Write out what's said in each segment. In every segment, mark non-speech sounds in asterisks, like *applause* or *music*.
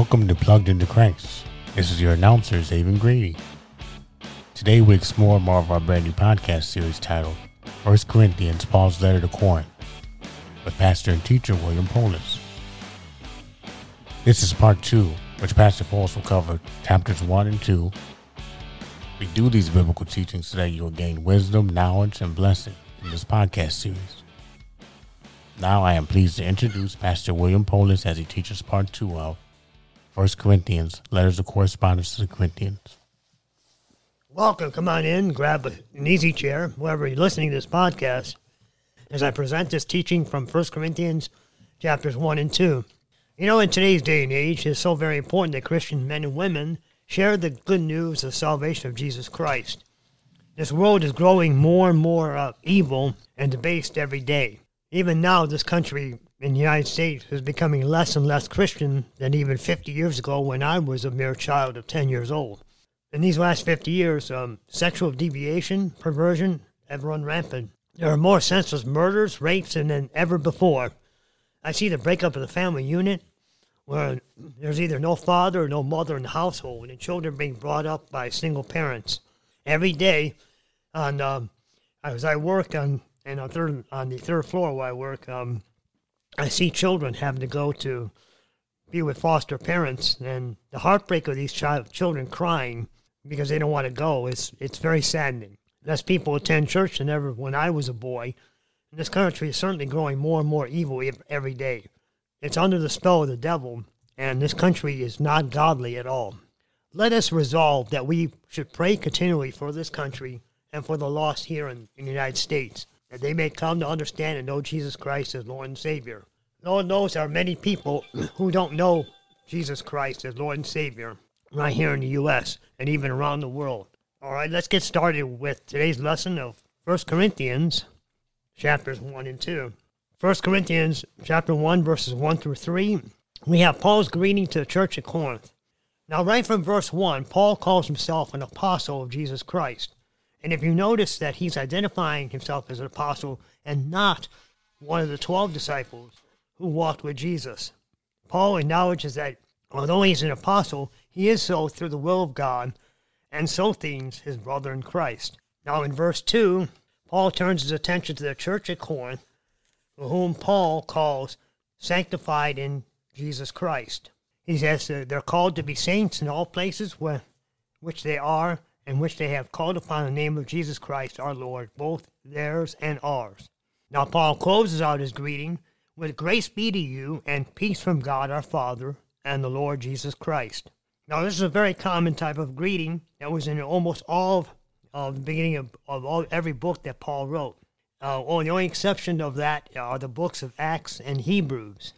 Welcome to Plugged into Christ. This is your announcer, Zaven Grady. Today we explore more of our brand new podcast series titled 1 Corinthians, Paul's Letter to Corinth, with pastor and teacher William Poulos. This is part two, which Pastor Poulos will cover chapters 1 and 2. We do these biblical teachings so that you will gain wisdom, knowledge, and blessing in this podcast series. Now I am pleased to introduce Pastor William Poulos as he teaches part two of 1 Corinthians, letters of correspondence to the Corinthians. Welcome. Come on in, grab an easy chair, whoever you're listening to this podcast, as I present this teaching from 1 Corinthians chapters 1 and 2. You know, in today's day and age, it's so very important that Christian men and women share the good news of salvation of Jesus Christ. This world is growing more and more uh, evil and debased every day. Even now, this country in the United States is becoming less and less Christian than even 50 years ago when I was a mere child of 10 years old. In these last 50 years, um, sexual deviation, perversion have run rampant. There are more senseless murders, rapes than ever before. I see the breakup of the family unit, where there's either no father or no mother in the household, and children being brought up by single parents. Every day, on um, as I work on and on third on the third floor where I work, um, I see children having to go to be with foster parents, and the heartbreak of these child children crying because they don't want to go is it's very saddening. Less people attend church than ever when I was a boy. And this country is certainly growing more and more evil every day. It's under the spell of the devil, and this country is not godly at all. Let us resolve that we should pray continually for this country and for the lost here in, in the United States that they may come to understand and know Jesus Christ as Lord and Savior. Lord knows there are many people *clears throat* who don't know Jesus Christ as Lord and Savior right here in the U.S. and even around the world. All right, let's get started with today's lesson of 1 Corinthians chapters 1 and 2. 1 Corinthians chapter 1 verses 1 through 3. We have Paul's greeting to the church at Corinth. Now, right from verse 1, Paul calls himself an apostle of Jesus Christ. And if you notice that he's identifying himself as an apostle and not one of the 12 disciples who walked with Jesus, Paul acknowledges that although he's an apostle, he is so through the will of God, and so thinks his brother in Christ. Now, in verse 2, Paul turns his attention to the church at Corinth, whom Paul calls sanctified in Jesus Christ. He says they're called to be saints in all places where, which they are and which they have called upon the name of Jesus Christ our Lord, both theirs and ours. Now, Paul closes out his greeting with grace be to you and peace from God our Father and the Lord Jesus Christ. Now, this is a very common type of greeting that was in almost all of, the beginning of, of all, every book that Paul wrote. Uh, well, the only exception of that are the books of Acts and Hebrews.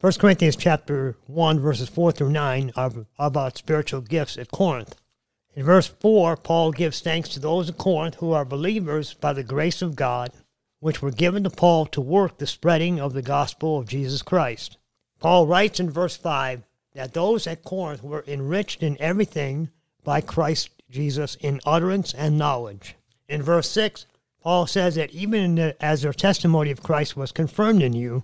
1 Corinthians chapter 1, verses 4 through 9 are about spiritual gifts at Corinth. In verse 4, Paul gives thanks to those of Corinth who are believers by the grace of God, which were given to Paul to work the spreading of the gospel of Jesus Christ. Paul writes in verse 5 that those at Corinth were enriched in everything by Christ Jesus in utterance and knowledge. In verse 6, Paul says that even the, as their testimony of Christ was confirmed in you,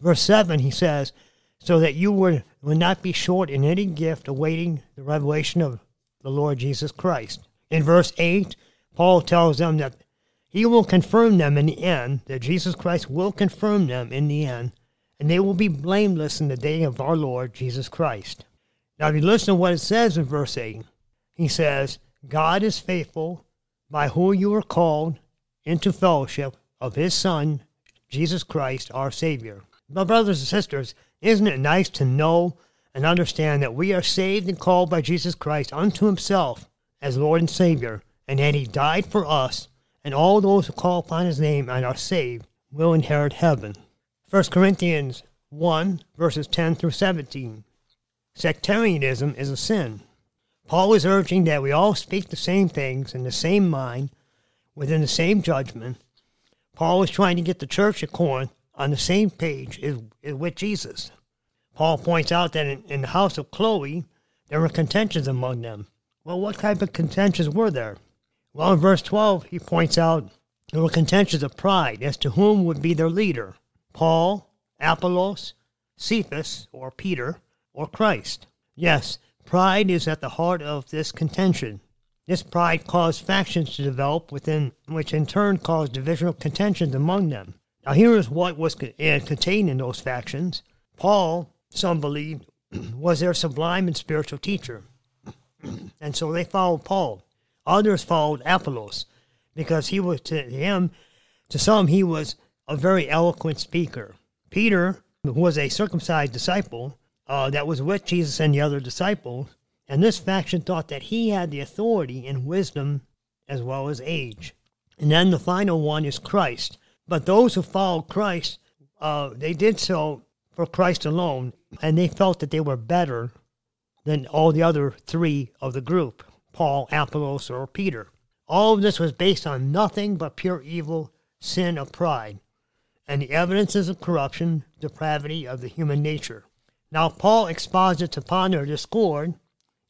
verse 7, he says, so that you would, would not be short in any gift awaiting the revelation of the Lord Jesus Christ. In verse 8, Paul tells them that he will confirm them in the end, that Jesus Christ will confirm them in the end, and they will be blameless in the day of our Lord Jesus Christ. Now, if you listen to what it says in verse 8, he says, God is faithful, by whom you are called into fellowship of his Son, Jesus Christ, our Savior. My brothers and sisters, isn't it nice to know and understand that we are saved and called by Jesus Christ unto himself as Lord and Savior, and that he died for us, and all those who call upon his name and are saved will inherit heaven. 1 Corinthians 1, verses 10 through 17. Sectarianism is a sin. Paul is urging that we all speak the same things in the same mind, within the same judgment. Paul is trying to get the church at Corinth on the same page as, with Jesus. Paul points out that in, in the house of Chloe, there were contentions among them. Well, what type of contentions were there? Well, in verse 12, he points out there were contentions of pride as to whom would be their leader Paul, Apollos, Cephas, or Peter, or Christ. Yes, pride is at the heart of this contention. This pride caused factions to develop within, which in turn caused divisional contentions among them. Now, here is what was contained in those factions. Paul, some believed, *clears throat* was their sublime and spiritual teacher. *clears throat* and so they followed Paul. Others followed Apollos because he was to him, to some, he was a very eloquent speaker. Peter, who was a circumcised disciple uh, that was with Jesus and the other disciples, and this faction thought that he had the authority and wisdom as well as age. And then the final one is Christ. But those who followed Christ, uh, they did so for Christ alone, and they felt that they were better than all the other three of the group Paul, Apollos, or Peter. All of this was based on nothing but pure evil, sin of pride, and the evidences of corruption, depravity of the human nature. Now, Paul exposits upon their discord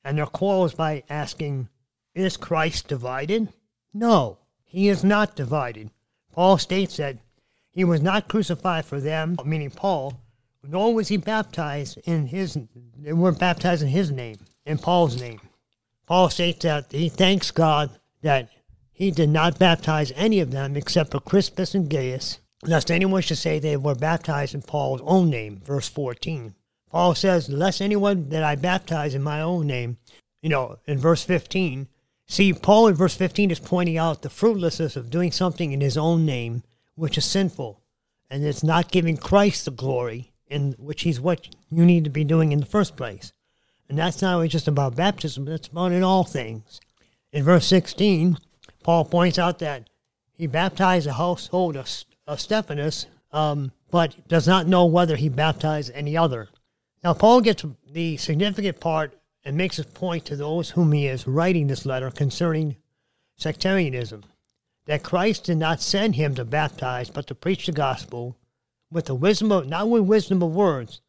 and their quarrels by asking, Is Christ divided? No, he is not divided. Paul states that he was not crucified for them, meaning Paul, nor was he baptized in his they weren't baptized in his name, in Paul's name. Paul states that he thanks God that he did not baptize any of them except for Crispus and Gaius, lest anyone should say they were baptized in Paul's own name, verse 14. Paul says, Lest anyone that I baptize in my own name, you know, in verse 15. See, Paul in verse 15 is pointing out the fruitlessness of doing something in his own name, which is sinful, and it's not giving Christ the glory in which he's what you need to be doing in the first place. And that's not just about baptism, but it's about in all things. In verse 16, Paul points out that he baptized the household of, of Stephanas, um, but does not know whether he baptized any other. Now, Paul gets the significant part and makes his point to those whom he is writing this letter concerning sectarianism that Christ did not send him to baptize, but to preach the gospel with the wisdom of, not with wisdom of words,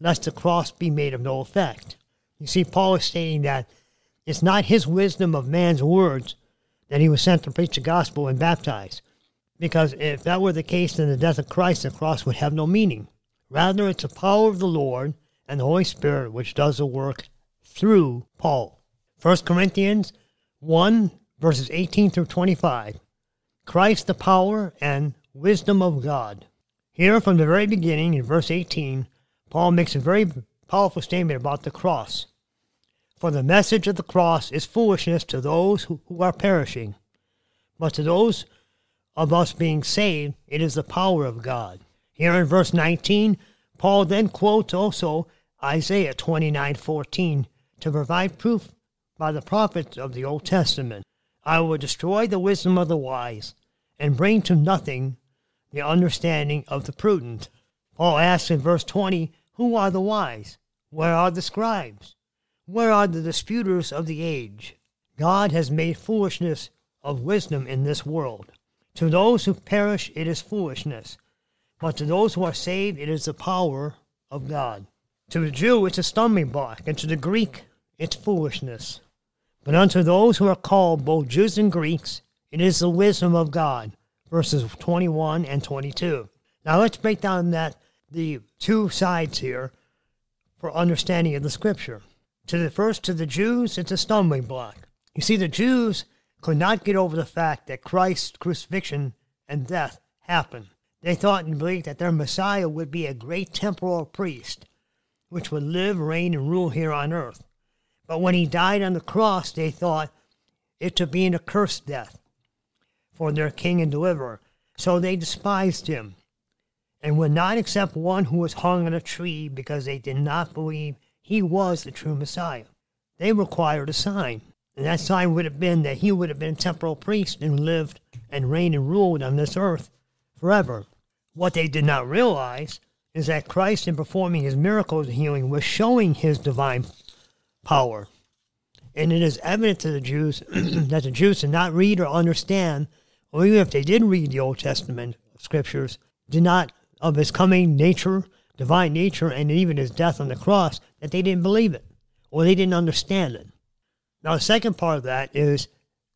lest the cross be made of no effect. You see, Paul is stating that it's not his wisdom of man's words that he was sent to preach the gospel and baptize. Because if that were the case, then the death of Christ, the cross would have no meaning. Rather, it's the power of the Lord and the Holy Spirit which does the work through Paul. 1 Corinthians 1, verses 18 through 25. Christ, the power and wisdom of God. Here, from the very beginning, in verse 18, Paul makes a very powerful statement about the cross. For the message of the cross is foolishness to those who, are perishing, but to those of us being saved, it is the power of God. Here in verse 19, Paul then quotes also Isaiah 29:14 to provide proof by the prophets of the Old Testament. I will destroy the wisdom of the wise and bring to nothing the understanding of the prudent. Paul asks in verse 20, Who are the wise? Where are the scribes? Where are the disputers of the age? God has made foolishness of wisdom in this world. To those who perish, it is foolishness, but to those who are saved, it is the power of God. To the Jew, it's a stumbling block, and to the Greek, it's foolishness. But unto those who are called, both Jews and Greeks, it is the wisdom of God verses 21 and 22. Now let's break down that the two sides here for understanding of the scripture. To the first, to the Jews, it's a stumbling block. You see, the Jews could not get over the fact that Christ's crucifixion and death happened. They thought and believed that their Messiah would be a great temporal priest, which would live, reign, and rule here on earth. But when he died on the cross, they thought it to be an accursed death for their king and deliverer. So they despised him and would not accept one who was hung on a tree because they did not believe he was the true Messiah. They required a sign, and that sign would have been that he would have been a temporal priest and lived and reigned and ruled on this earth forever. What they did not realize is that Christ, in performing his miracles of healing, was showing his divine power. And it is evident to the Jews *clears throat* that the Jews did not read or understand or even if they did read the Old Testament scriptures, did not of his coming nature, divine nature, and even his death on the cross, that they didn't believe it or they didn't understand it. Now, the second part of that is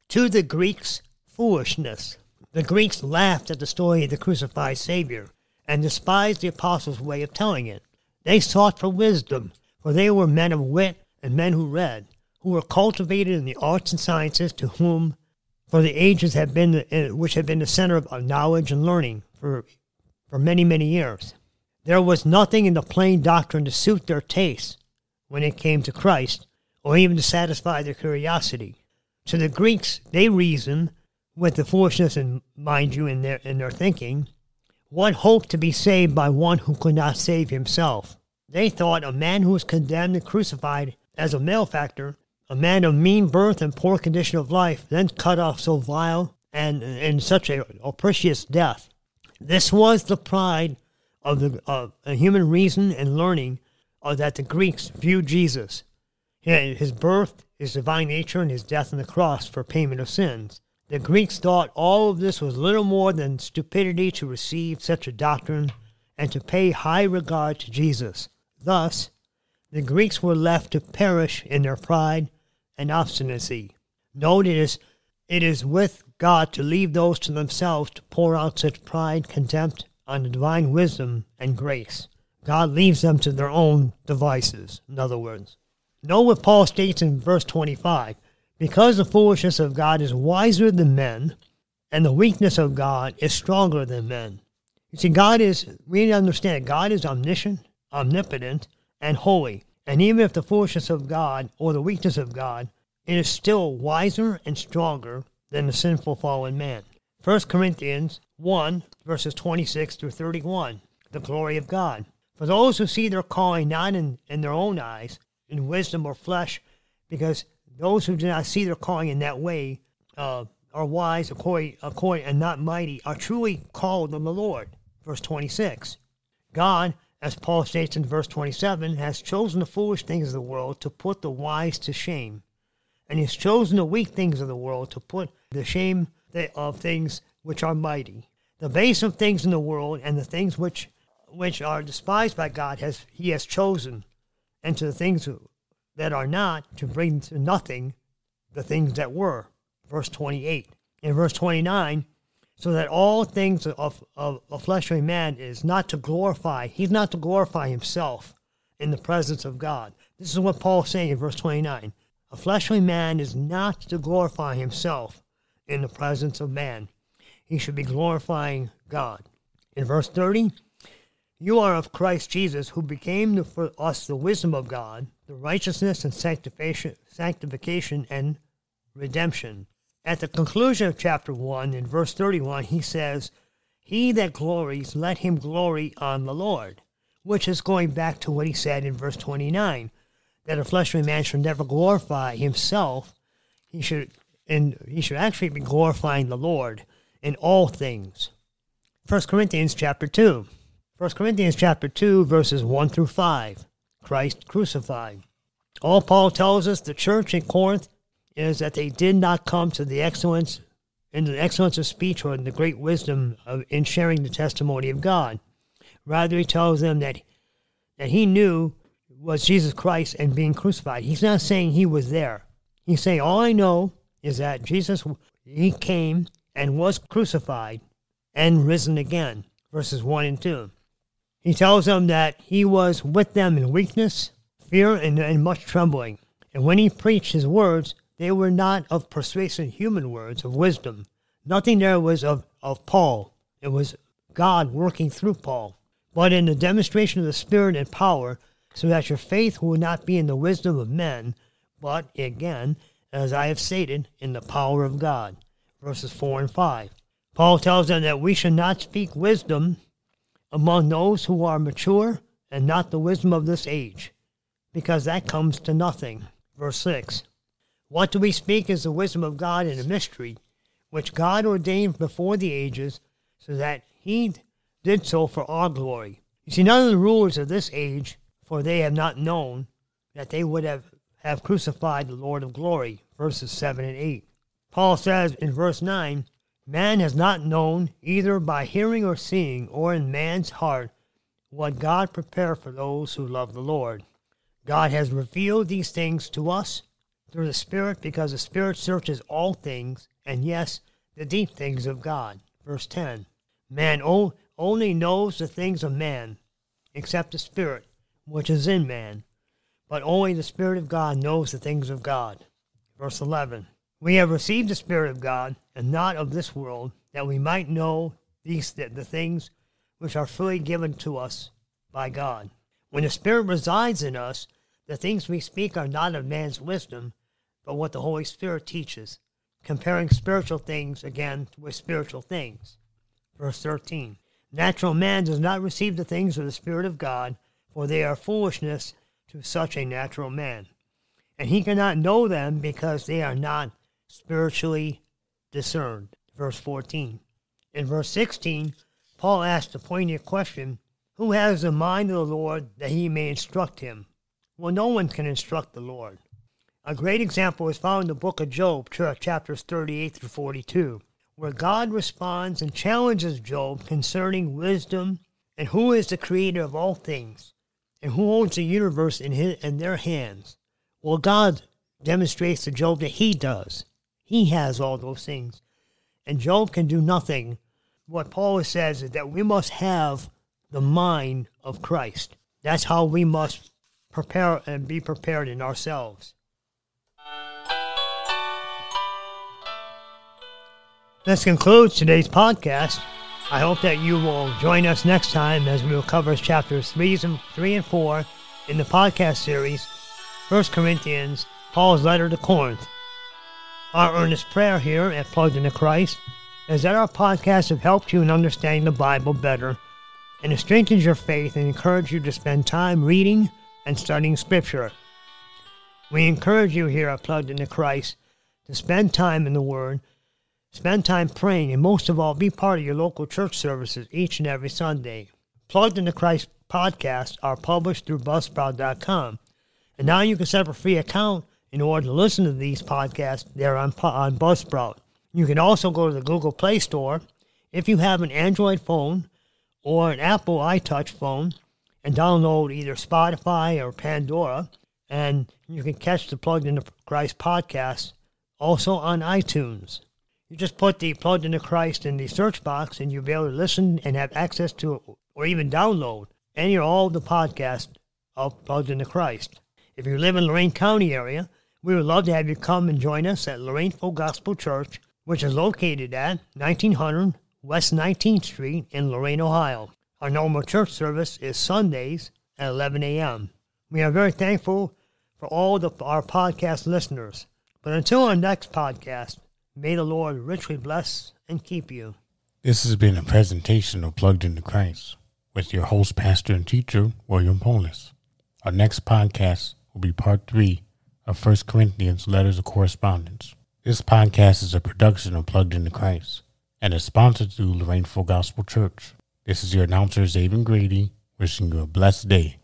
to the Greeks, foolishness. The Greeks laughed at the story of the crucified Savior and despised the apostles' way of telling it. They sought for wisdom, for they were men of wit and men who read, who were cultivated in the arts and sciences, to whom for the ages have been the, which have been the center of knowledge and learning for for many many years. There was nothing in the plain doctrine to suit their tastes when it came to Christ, or even to satisfy their curiosity. To the Greeks, they reasoned with the foolishness in mind you in their in their thinking. What hope to be saved by one who could not save himself? They thought a man who was condemned and crucified as a malefactor, a man of mean birth and poor condition of life, then cut off so vile and in such a oppressious death. This was the pride of the of human reason and learning uh, that the Greeks viewed Jesus, his birth, his divine nature, and his death on the cross for payment of sins. The Greeks thought all of this was little more than stupidity to receive such a doctrine and to pay high regard to Jesus. Thus, the Greeks were left to perish in their pride and obstinacy. Note it is, it is with God to leave those to themselves to pour out such pride, contempt on the divine wisdom and grace. God leaves them to their own devices, in other words. Note what Paul states in verse 25 because the foolishness of God is wiser than men, and the weakness of God is stronger than men. You see, God is, we need to understand, God is omniscient, omnipotent, and holy. And even if the foolishness of God or the weakness of God, it is still wiser and stronger than the sinful fallen man. 1 Corinthians 1, verses 26 through 31, the glory of God. For those who see their calling not in, in their own eyes, in wisdom or flesh, because those who do not see their calling in that way uh, are wise according, according, and not mighty, are truly called of the Lord. Verse 26. God, as Paul states in verse 27, has chosen the foolish things of the world to put the wise to shame. And he has chosen the weak things of the world to put the shame of things which are mighty. The base of things in the world and the things which which are despised by God has he has chosen, and to the things that are not to bring to nothing the things that were. Verse 28. In verse 29, so that all things of, of a fleshly man is not to glorify, he's not to glorify himself in the presence of God. This is what Paul's saying in verse 29. A fleshly man is not to glorify himself in the presence of man. He should be glorifying God. In verse 30, you are of Christ Jesus, who became for us the wisdom of God, the righteousness and sanctification, sanctification and redemption. At the conclusion of chapter 1, in verse 31, he says, He that glories, let him glory on the Lord, which is going back to what he said in verse 29, that a fleshly man should never glorify himself. He should, and he should actually be glorifying the Lord in all things. 1 Corinthians chapter 2. 1 Corinthians chapter 2, verses 1 through 5. Christ crucified. All Paul tells us the church in Corinth is that they did not come to the excellence in the excellence of speech or in the great wisdom of in sharing the testimony of God. Rather, he tells them that that he knew was Jesus Christ and being crucified. He's not saying he was there. He's saying all I know is that Jesus he came and was crucified and risen again. Verses one and two. He tells them that he was with them in weakness, fear, and, and much trembling. And when he preached his words, they were not of persuasive human words of wisdom. Nothing there was of, of Paul. It was God working through Paul. But in the demonstration of the Spirit and power, so that your faith will not be in the wisdom of men, but, again, as I have stated, in the power of God. Verses 4 and 5. Paul tells them that we should not speak wisdom among those who are mature and not the wisdom of this age, because that comes to nothing. Verse 6 What do we speak is the wisdom of God in a mystery, which God ordained before the ages, so that he did so for our glory. You see, none of the rulers of this age, for they have not known that they would have, have crucified the Lord of glory. Verses 7 and 8. Paul says in verse 9, Man has not known, either by hearing or seeing, or in man's heart, what God prepared for those who love the Lord. God has revealed these things to us through the Spirit, because the Spirit searches all things, and yes, the deep things of God. Verse 10 Man o- only knows the things of man, except the Spirit which is in man. but only the Spirit of God knows the things of God. Verse 11 We have received the Spirit of God, and not of this world, that we might know these the, the things which are freely given to us by God. When the Spirit resides in us, the things we speak are not of man's wisdom, but what the Holy Spirit teaches, comparing spiritual things again with spiritual things. Verse 13 Natural man does not receive the things of the Spirit of God, for they are foolishness to such a natural man. And he cannot know them because they are not spiritually discerned. Verse 14. In verse 16, Paul asks the poignant question Who has the mind of the Lord that he may instruct him? Well, no one can instruct the Lord. A great example is found in the book of Job, chapters 38 through 42 where God responds and challenges Job concerning wisdom and who is the creator of all things and who holds the universe in, his, in their hands. Well, God demonstrates to Job that he does. He has all those things. And Job can do nothing. What Paul says is that we must have the mind of Christ. That's how we must prepare and be prepared in ourselves. This concludes today's podcast. I hope that you will join us next time as we will cover chapters 3 and, 3 and 4 in the podcast series, 1 Corinthians, Paul's letter to Corinth. Our earnest prayer here at Plugged into Christ is that our podcasts have helped you in understanding the Bible better and it strengthens your faith and encourage you to spend time reading and studying Scripture. We encourage you here at Plugged into Christ to spend time in the Word Spend time praying, and most of all, be part of your local church services each and every Sunday. Plugged into Christ podcasts are published through Buzzsprout.com. And now you can set up a free account in order to listen to these podcasts there on, on Buzzsprout. You can also go to the Google Play Store if you have an Android phone or an Apple iTouch phone and download either Spotify or Pandora, and you can catch the Plugged into Christ podcast also on iTunes. You just put the plugged into Christ in the search box and you'll be able to listen and have access to or even download any or all of the podcasts of Plugged into Christ. If you live in Lorain County area, we would love to have you come and join us at Lorain Full Gospel Church, which is located at 1900 West 19th Street in Lorain, Ohio. Our normal church service is Sundays at 11 a.m. We are very thankful for all the, our podcast listeners. But until our next podcast, May the Lord richly bless and keep you. This has been a presentation of Plugged into Christ with your host, pastor, and teacher, William Poulos. Our next podcast will be part three of 1 Corinthians Letters of Correspondence. This podcast is a production of Plugged into Christ and is sponsored through Lorain Full Gospel Church. This is your announcer, Xavier Grady, wishing you a blessed day.